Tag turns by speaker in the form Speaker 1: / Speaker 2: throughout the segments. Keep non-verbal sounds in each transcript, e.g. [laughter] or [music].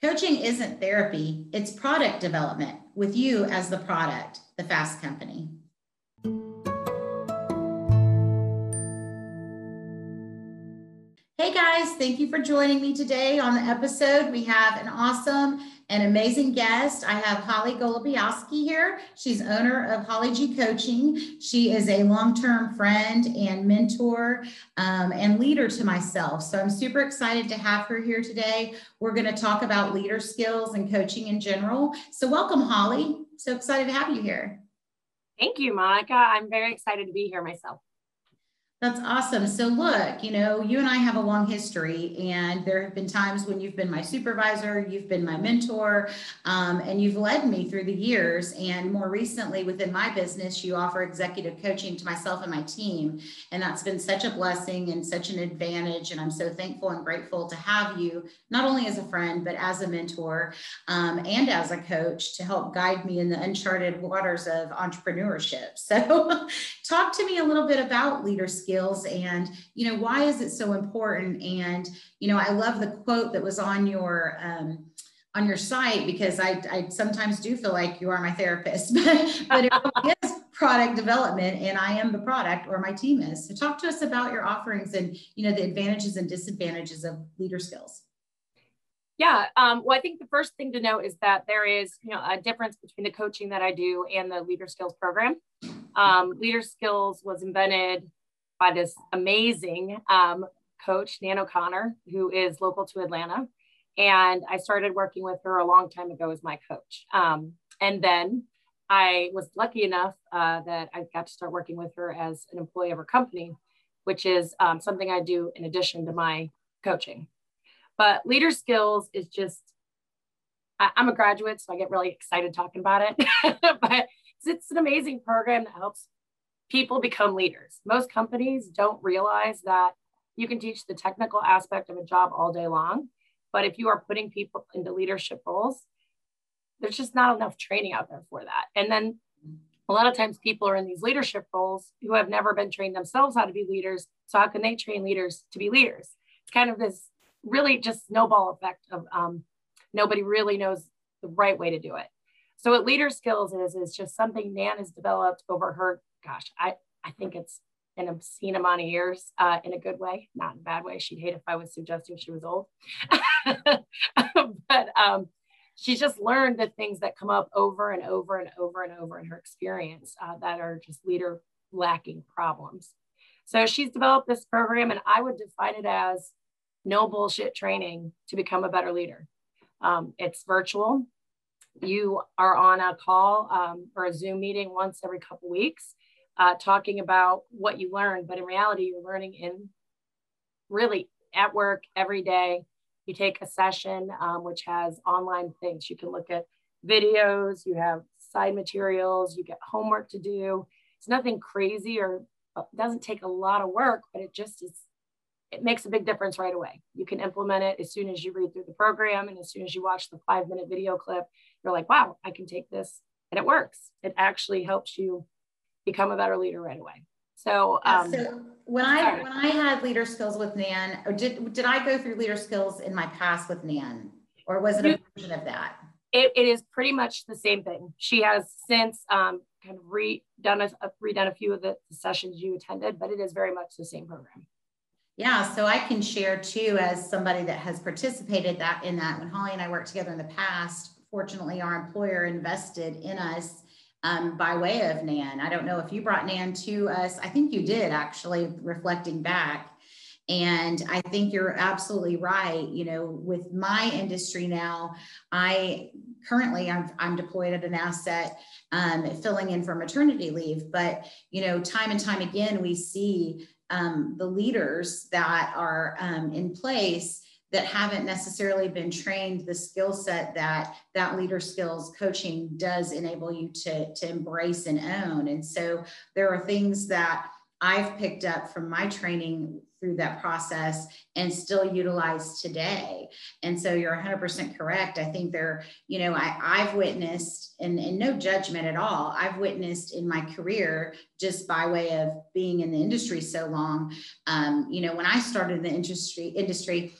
Speaker 1: Coaching isn't therapy, it's product development with you as the product, the Fast Company. Hey guys, thank you for joining me today on the episode. We have an awesome an amazing guest. I have Holly Golubiowski here. She's owner of Holly G Coaching. She is a long-term friend and mentor um, and leader to myself. So I'm super excited to have her here today. We're going to talk about leader skills and coaching in general. So welcome, Holly. So excited to have you here.
Speaker 2: Thank you, Monica. I'm very excited to be here myself.
Speaker 1: That's awesome. So, look, you know, you and I have a long history, and there have been times when you've been my supervisor, you've been my mentor, um, and you've led me through the years. And more recently, within my business, you offer executive coaching to myself and my team. And that's been such a blessing and such an advantage. And I'm so thankful and grateful to have you, not only as a friend, but as a mentor um, and as a coach to help guide me in the uncharted waters of entrepreneurship. [laughs] So, talk to me a little bit about leadership skills and you know why is it so important? And you know i love the quote that was on your um, on your site because I, I sometimes do feel like you are my therapist [laughs] but, but it really is product development and i am the product or my team is. So talk to us about your offerings and you know the advantages and disadvantages of leader skills.
Speaker 2: Yeah um, well i think the first thing to know is that there is you know a difference between the coaching that i do and the leader skills program. Um, leader skills was invented by this amazing um, coach, Nan O'Connor, who is local to Atlanta. And I started working with her a long time ago as my coach. Um, and then I was lucky enough uh, that I got to start working with her as an employee of her company, which is um, something I do in addition to my coaching. But leader skills is just, I, am a graduate, so I get really excited talking about it. [laughs] but it's an amazing program that helps people become leaders. Most companies don't realize that you can teach the technical aspect of a job all day long, but if you are putting people into leadership roles, there's just not enough training out there for that. And then a lot of times people are in these leadership roles who have never been trained themselves how to be leaders. So how can they train leaders to be leaders? It's kind of this really just snowball effect of um, nobody really knows the right way to do it. So what leader skills is, is just something Nan has developed over her gosh, I, I think it's an obscene amount of years uh, in a good way, not in a bad way. She'd hate if I was suggesting she was old. [laughs] but um, she's just learned the things that come up over and over and over and over in her experience uh, that are just leader lacking problems. So she's developed this program, and I would define it as no bullshit training to become a better leader. Um, it's virtual. You are on a call um, or a Zoom meeting once every couple weeks uh, talking about what you learn, but in reality, you're learning in really at work every day. You take a session um, which has online things. You can look at videos, you have side materials, you get homework to do. It's nothing crazy or uh, doesn't take a lot of work, but it just is, it makes a big difference right away. You can implement it as soon as you read through the program and as soon as you watch the five minute video clip, you're like, wow, I can take this and it works. It actually helps you become a better leader right away. So, um,
Speaker 1: so when I when I had leader skills with Nan, or did did I go through leader skills in my past with Nan, or was it a version of that?
Speaker 2: It, it is pretty much the same thing. She has since um, kind of redone a, redone a few of the sessions you attended, but it is very much the same program.
Speaker 1: Yeah, so I can share too as somebody that has participated that in that. When Holly and I worked together in the past, fortunately, our employer invested in us um, by way of Nan. I don't know if you brought Nan to us. I think you did actually, reflecting back. And I think you're absolutely right. You know, with my industry now, I currently I'm, I'm deployed at an asset um, filling in for maternity leave. But you know, time and time again, we see um, the leaders that are um, in place that haven't necessarily been trained the skill set that that leader skills coaching does enable you to, to embrace and own. And so there are things that I've picked up from my training through that process and still utilize today. And so you're 100% correct. I think there, you know, I, I've witnessed, and, and no judgment at all, I've witnessed in my career just by way of being in the industry so long. Um, you know, when I started in the industry, industry,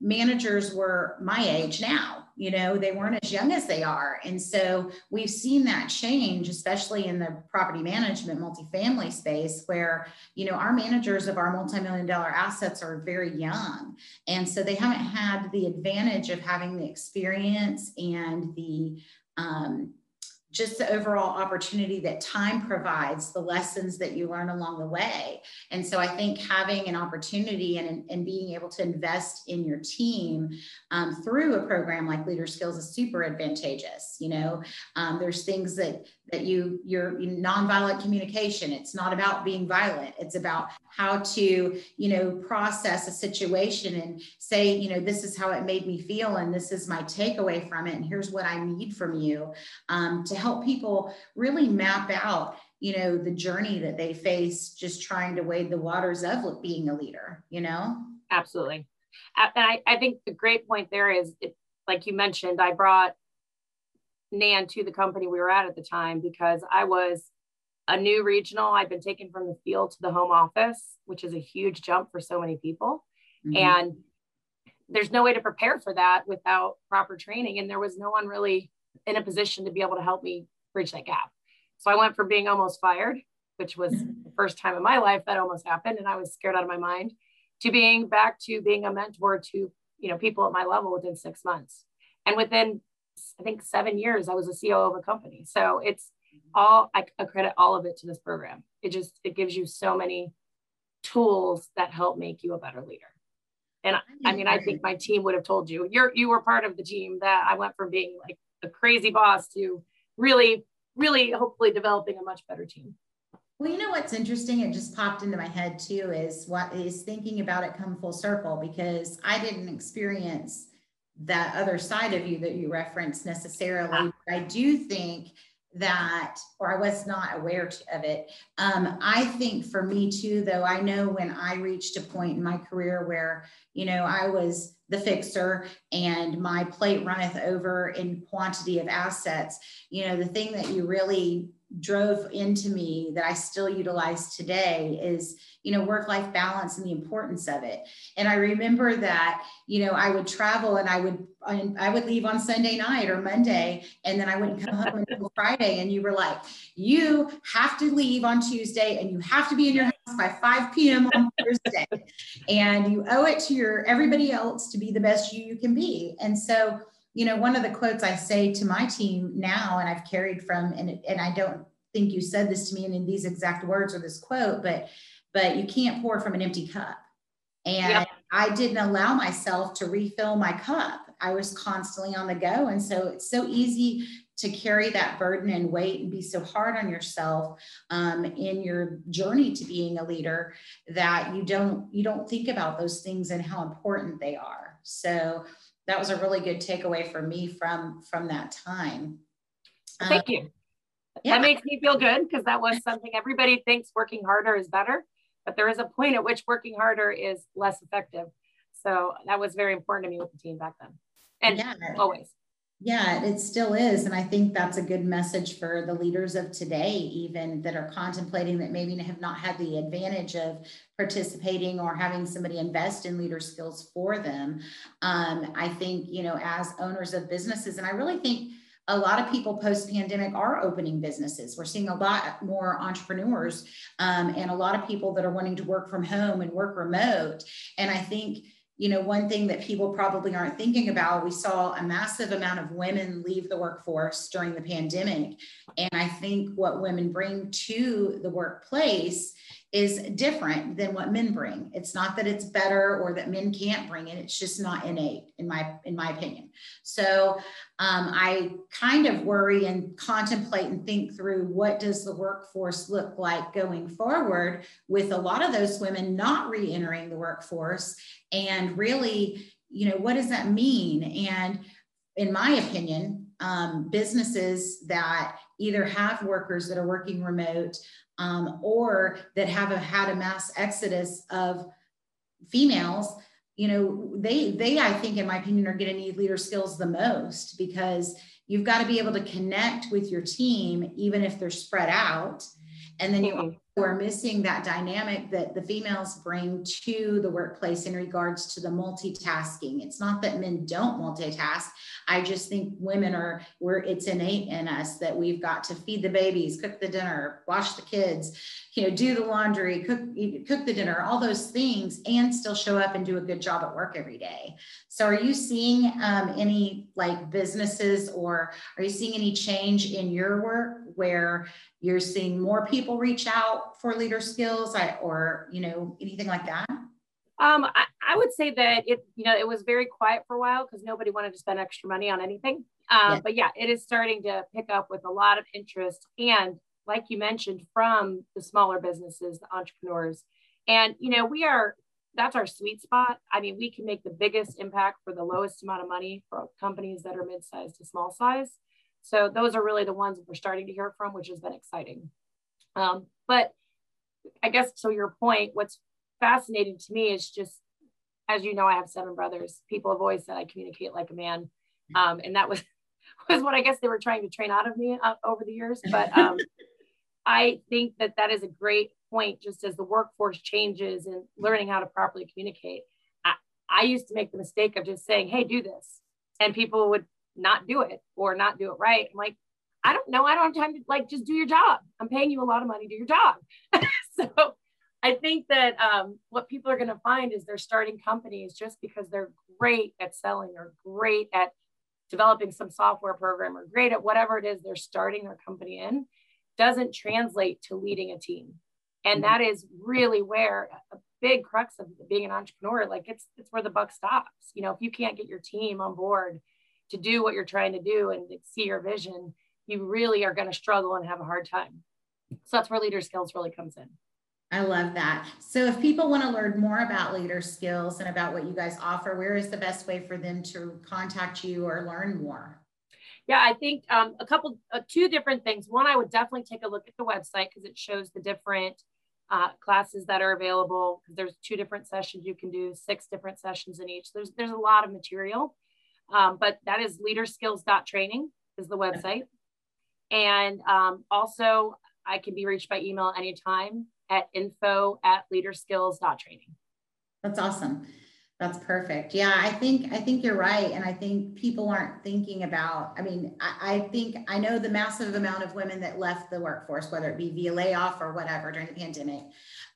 Speaker 1: managers were my age now you know they weren't as young as they are. And so we've seen that change especially in the property management multifamily space where you know our managers of our multi-million dollar assets are very young. And so they haven't had the advantage of having the experience and the um, just the overall opportunity that time provides, the lessons that you learn along the way. And so I think having an opportunity and, and being able to invest in your team um, through a program like Leader Skills is super advantageous. You know, um, there's things that that you your nonviolent communication. It's not about being violent. It's about how to you know process a situation and say you know this is how it made me feel and this is my takeaway from it and here's what I need from you um, to help people really map out you know the journey that they face just trying to wade the waters of being a leader you know
Speaker 2: absolutely and i, I think the great point there is it, like you mentioned i brought nan to the company we were at at the time because i was a new regional i've been taken from the field to the home office which is a huge jump for so many people mm-hmm. and there's no way to prepare for that without proper training and there was no one really in a position to be able to help me bridge that gap. So I went from being almost fired, which was mm-hmm. the first time in my life that almost happened, and I was scared out of my mind, to being back to being a mentor to you know people at my level within six months, and within I think seven years I was a CEO of a company. So it's all I, I credit all of it to this program. It just it gives you so many tools that help make you a better leader. And I mean, I think my team would have told you you're you were part of the team that I went from being like a crazy boss to really, really hopefully developing a much better team.
Speaker 1: Well, you know what's interesting? It just popped into my head too is what is thinking about it come full circle because I didn't experience that other side of you that you referenced necessarily. But I do think that, or I was not aware of it. Um, I think for me too, though, I know when I reached a point in my career where, you know, I was the fixer and my plate runneth over in quantity of assets, you know, the thing that you really drove into me that I still utilize today is, you know, work life balance and the importance of it. And I remember that, you know, I would travel and I would, I would leave on Sunday night or Monday, and then I wouldn't come home [laughs] until Friday. And you were like, you have to leave on Tuesday and you have to be in your house by 5 p.m. on [laughs] Thursday. and you owe it to your everybody else to be the best you you can be. And so, you know, one of the quotes I say to my team now, and I've carried from, and, and I don't think you said this to me in these exact words or this quote, but but you can't pour from an empty cup. And yep. I didn't allow myself to refill my cup. I was constantly on the go. And so it's so easy to carry that burden and weight and be so hard on yourself um, in your journey to being a leader that you don't you don't think about those things and how important they are so that was a really good takeaway for me from from that time.
Speaker 2: Thank um, you yeah. that makes me feel good because that was something everybody thinks working harder is better but there is a point at which working harder is less effective. So that was very important to me with the team back then. And yeah. always
Speaker 1: yeah, it still is. And I think that's a good message for the leaders of today, even that are contemplating that maybe have not had the advantage of participating or having somebody invest in leader skills for them. Um, I think, you know, as owners of businesses, and I really think a lot of people post pandemic are opening businesses. We're seeing a lot more entrepreneurs um, and a lot of people that are wanting to work from home and work remote. And I think, you know, one thing that people probably aren't thinking about, we saw a massive amount of women leave the workforce during the pandemic. And I think what women bring to the workplace is different than what men bring. It's not that it's better or that men can't bring it. It's just not innate in my in my opinion. So um, I kind of worry and contemplate and think through what does the workforce look like going forward with a lot of those women not re-entering the workforce and really, you know, what does that mean? And in my opinion, um, businesses that either have workers that are working remote um, or that have a, had a mass exodus of females you know they they i think in my opinion are going to need leader skills the most because you've got to be able to connect with your team even if they're spread out. And then you we're missing that dynamic that the females bring to the workplace in regards to the multitasking. It's not that men don't multitask. I just think women are where it's innate in us that we've got to feed the babies, cook the dinner, wash the kids, you know, do the laundry, cook cook the dinner, all those things, and still show up and do a good job at work every day. So, are you seeing um, any like businesses, or are you seeing any change in your work where you're seeing more people reach out for leader skills or you know anything like that?
Speaker 2: Um, I, I, would say that it you know it was very quiet for a while because nobody wanted to spend extra money on anything. Um, yeah. but yeah it is starting to pick up with a lot of interest and like you mentioned from the smaller businesses the entrepreneurs. And you know we are that's our sweet spot. I mean we can make the biggest impact for the lowest amount of money for companies that are mid-sized to small size. So those are really the ones we're starting to hear from, which has been exciting. Um, but I guess to your point, what's fascinating to me is just, as you know, I have seven brothers. People have always said I communicate like a man, um, and that was [laughs] was what I guess they were trying to train out of me uh, over the years. But um, [laughs] I think that that is a great point. Just as the workforce changes and learning how to properly communicate, I, I used to make the mistake of just saying, "Hey, do this," and people would not do it or not do it right. I'm like, I don't know. I don't have time to like just do your job. I'm paying you a lot of money to do your job. [laughs] so I think that um, what people are going to find is they're starting companies just because they're great at selling or great at developing some software program or great at whatever it is they're starting their company in doesn't translate to leading a team. And mm-hmm. that is really where a big crux of being an entrepreneur, like it's, it's where the buck stops. You know, if you can't get your team on board to do what you're trying to do and see your vision, you really are going to struggle and have a hard time. So that's where leader skills really comes in.
Speaker 1: I love that. So if people want to learn more about leader skills and about what you guys offer, where is the best way for them to contact you or learn more?
Speaker 2: Yeah, I think um, a couple, uh, two different things. One, I would definitely take a look at the website because it shows the different uh, classes that are available. There's two different sessions you can do, six different sessions in each. There's there's a lot of material. Um, but that is leaderskills.training is the website. And um, also, I can be reached by email anytime at info at leaderskills.training.
Speaker 1: That's awesome. That's perfect. Yeah, I think I think you're right, and I think people aren't thinking about. I mean, I, I, think I know the massive amount of women that left the workforce, whether it be via layoff or whatever during the pandemic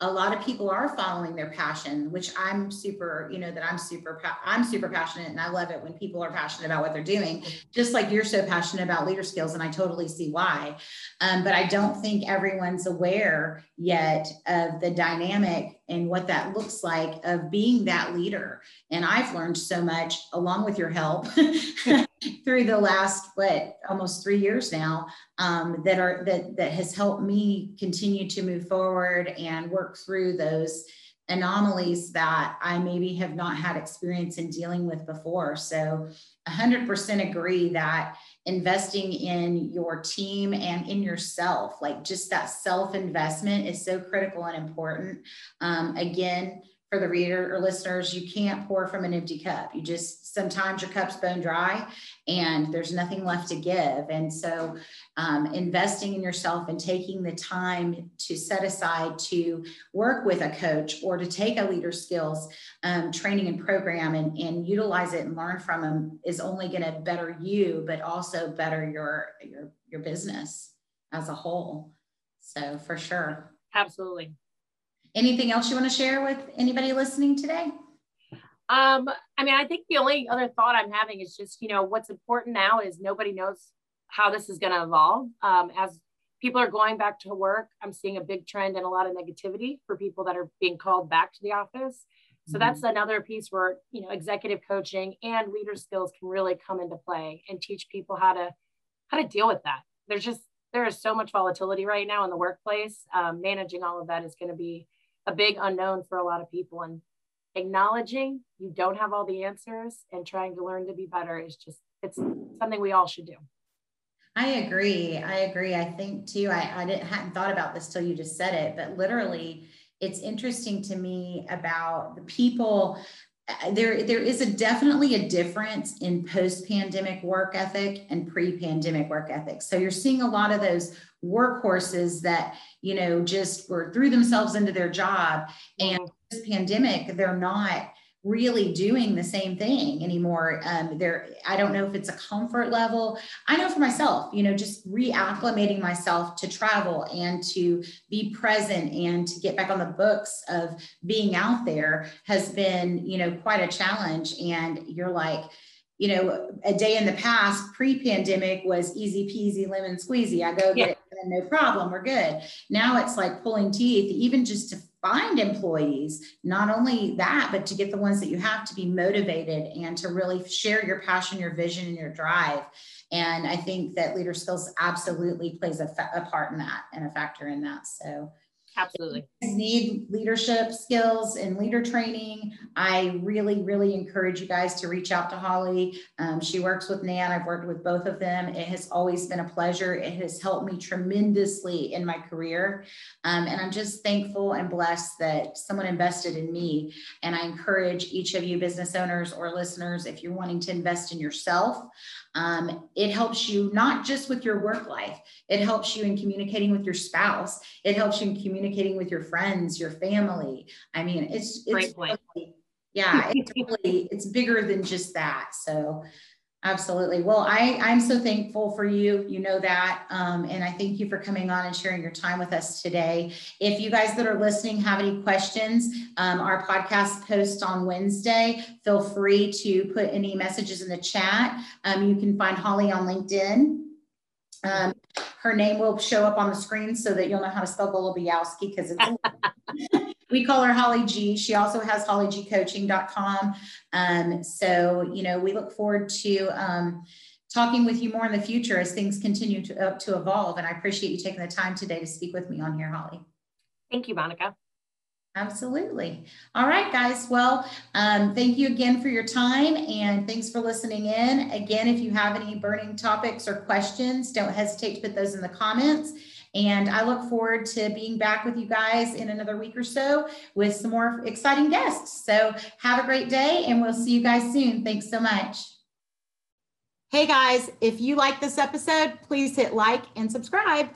Speaker 1: a lot of people are following their passion which i'm super you know that i'm super i'm super passionate and i love it when people are passionate about what they're doing just like you're so passionate about leader skills and i totally see why. Um, but i don't think everyone's aware yet of the dynamic and what that looks like of being that leader and i've learned so much along with your help [laughs] through the last what almost three years now um, that are that that has helped me continue to move forward and work through those anomalies that I maybe have not had experience in dealing with before. So 100% agree that investing in your team and in yourself, like just that self investment is so critical and important. Um, again, for the reader or listeners, you can't pour from an empty cup. You just sometimes your cup's bone dry and there's nothing left to give. And so, um, investing in yourself and taking the time to set aside to work with a coach or to take a leader skills um, training and program and, and utilize it and learn from them is only going to better you, but also better your your your business as a whole. So, for sure.
Speaker 2: Absolutely.
Speaker 1: Anything else you want to share with anybody listening today?
Speaker 2: Um, I mean, I think the only other thought I'm having is just, you know, what's important now is nobody knows how this is going to evolve. Um, as people are going back to work, I'm seeing a big trend and a lot of negativity for people that are being called back to the office. So mm-hmm. that's another piece where, you know, executive coaching and leader skills can really come into play and teach people how to how to deal with that. There's just there is so much volatility right now in the workplace. Um, managing all of that is going to be a big unknown for a lot of people. And acknowledging you don't have all the answers and trying to learn to be better is just, it's something we all should do.
Speaker 1: I agree. I agree. I think too, I, I didn't hadn't thought about this till you just said it, but literally it's interesting to me about the people there there is a definitely a difference in post-pandemic work ethic and pre-pandemic work ethic so you're seeing a lot of those workhorses that you know just were threw themselves into their job and mm-hmm. this pandemic they're not really doing the same thing anymore. Um, there, I don't know if it's a comfort level. I know for myself, you know, just reacclimating myself to travel and to be present and to get back on the books of being out there has been, you know, quite a challenge. And you're like, you know, a day in the past pre-pandemic was easy peasy lemon squeezy. I go get yeah. it, no problem, we're good. Now it's like pulling teeth, even just to find employees, not only that, but to get the ones that you have to be motivated and to really share your passion, your vision, and your drive. And I think that leader skills absolutely plays a, fa- a part in that and a factor in that. So
Speaker 2: Absolutely.
Speaker 1: need leadership skills and leader training. I really, really encourage you guys to reach out to Holly. Um, she works with Nan. I've worked with both of them. It has always been a pleasure. It has helped me tremendously in my career. Um, and I'm just thankful and blessed that someone invested in me. And I encourage each of you business owners or listeners, if you're wanting to invest in yourself, um, it helps you not just with your work life, it helps you in communicating with your spouse, it helps you in communicating with your friends, your family. I mean, it's, it's really, yeah, it's really, it's bigger than just that. So Absolutely. Well, I, I'm so thankful for you. You know that. Um, and I thank you for coming on and sharing your time with us today. If you guys that are listening have any questions, um, our podcast posts on Wednesday. Feel free to put any messages in the chat. Um, you can find Holly on LinkedIn. Um, her name will show up on the screen so that you'll know how to spell Golubiowski because it's [laughs] we call her Holly G. She also has hollygcoaching.com. Um, so, you know, we look forward to um, talking with you more in the future as things continue to, uh, to evolve. And I appreciate you taking the time today to speak with me on here, Holly.
Speaker 2: Thank you, Monica.
Speaker 1: Absolutely. All right, guys. Well, um, thank you again for your time and thanks for listening in. Again, if you have any burning topics or questions, don't hesitate to put those in the comments. And I look forward to being back with you guys in another week or so with some more exciting guests. So have a great day and we'll see you guys soon. Thanks so much. Hey guys, if you like this episode, please hit like and subscribe.